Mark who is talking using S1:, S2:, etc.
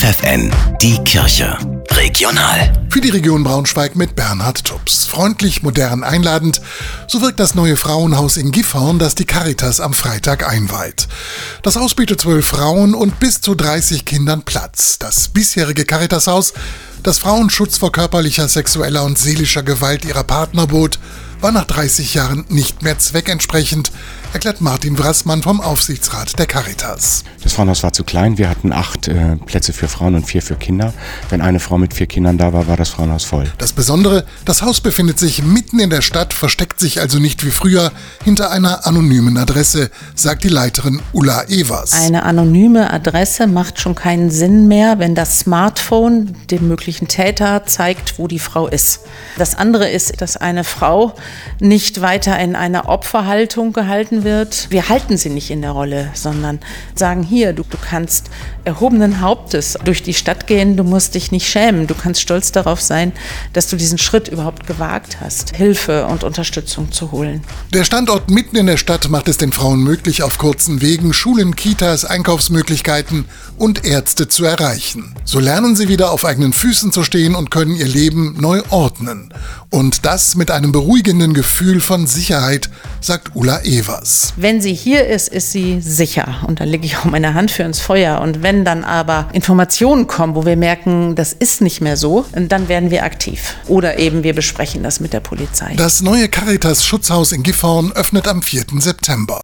S1: FFN, die Kirche. Regional.
S2: Für die Region Braunschweig mit Bernhard Tubbs. Freundlich, modern, einladend. So wirkt das neue Frauenhaus in Gifhorn, das die Caritas am Freitag einweiht. Das Haus bietet zwölf Frauen und bis zu 30 Kindern Platz. Das bisherige Caritashaus, das Frauenschutz vor körperlicher, sexueller und seelischer Gewalt ihrer Partner bot, war nach 30 Jahren nicht mehr zweckentsprechend, erklärt Martin Wrassmann vom Aufsichtsrat der Caritas.
S3: Das Frauenhaus war zu klein. Wir hatten acht äh, Plätze für Frauen und vier für Kinder. Wenn eine Frau mit vier Kindern da war, war das Frauenhaus voll.
S2: Das Besondere, das Haus befindet sich mitten in der Stadt, versteckt sich also nicht wie früher hinter einer anonymen Adresse, sagt die Leiterin Ulla Evers.
S4: Eine anonyme Adresse macht schon keinen Sinn mehr, wenn das Smartphone dem möglichen Täter zeigt, wo die Frau ist. Das andere ist, dass eine Frau nicht weiter in einer Opferhaltung gehalten wird. Wir halten sie nicht in der Rolle, sondern sagen hier, du, du kannst erhobenen Hauptes durch die Stadt gehen, du musst dich nicht schämen, du kannst stolz darauf sein, dass du diesen Schritt überhaupt gewagt hast, Hilfe und Unterstützung zu holen.
S2: Der Standort mitten in der Stadt macht es den Frauen möglich, auf kurzen Wegen Schulen, Kitas, Einkaufsmöglichkeiten und Ärzte zu erreichen. So lernen sie wieder auf eigenen Füßen zu stehen und können ihr Leben neu ordnen. Und das mit einem beruhigenden Gefühl von Sicherheit, sagt Ulla Evers.
S4: Wenn sie hier ist, ist sie sicher. Und da lege ich auch meine Hand für ins Feuer. Und wenn dann aber Informationen kommen, wo wir merken, das ist nicht mehr so, dann werden wir aktiv. Oder eben wir besprechen das mit der Polizei.
S2: Das neue Caritas Schutzhaus in Gifhorn öffnet am 4. September.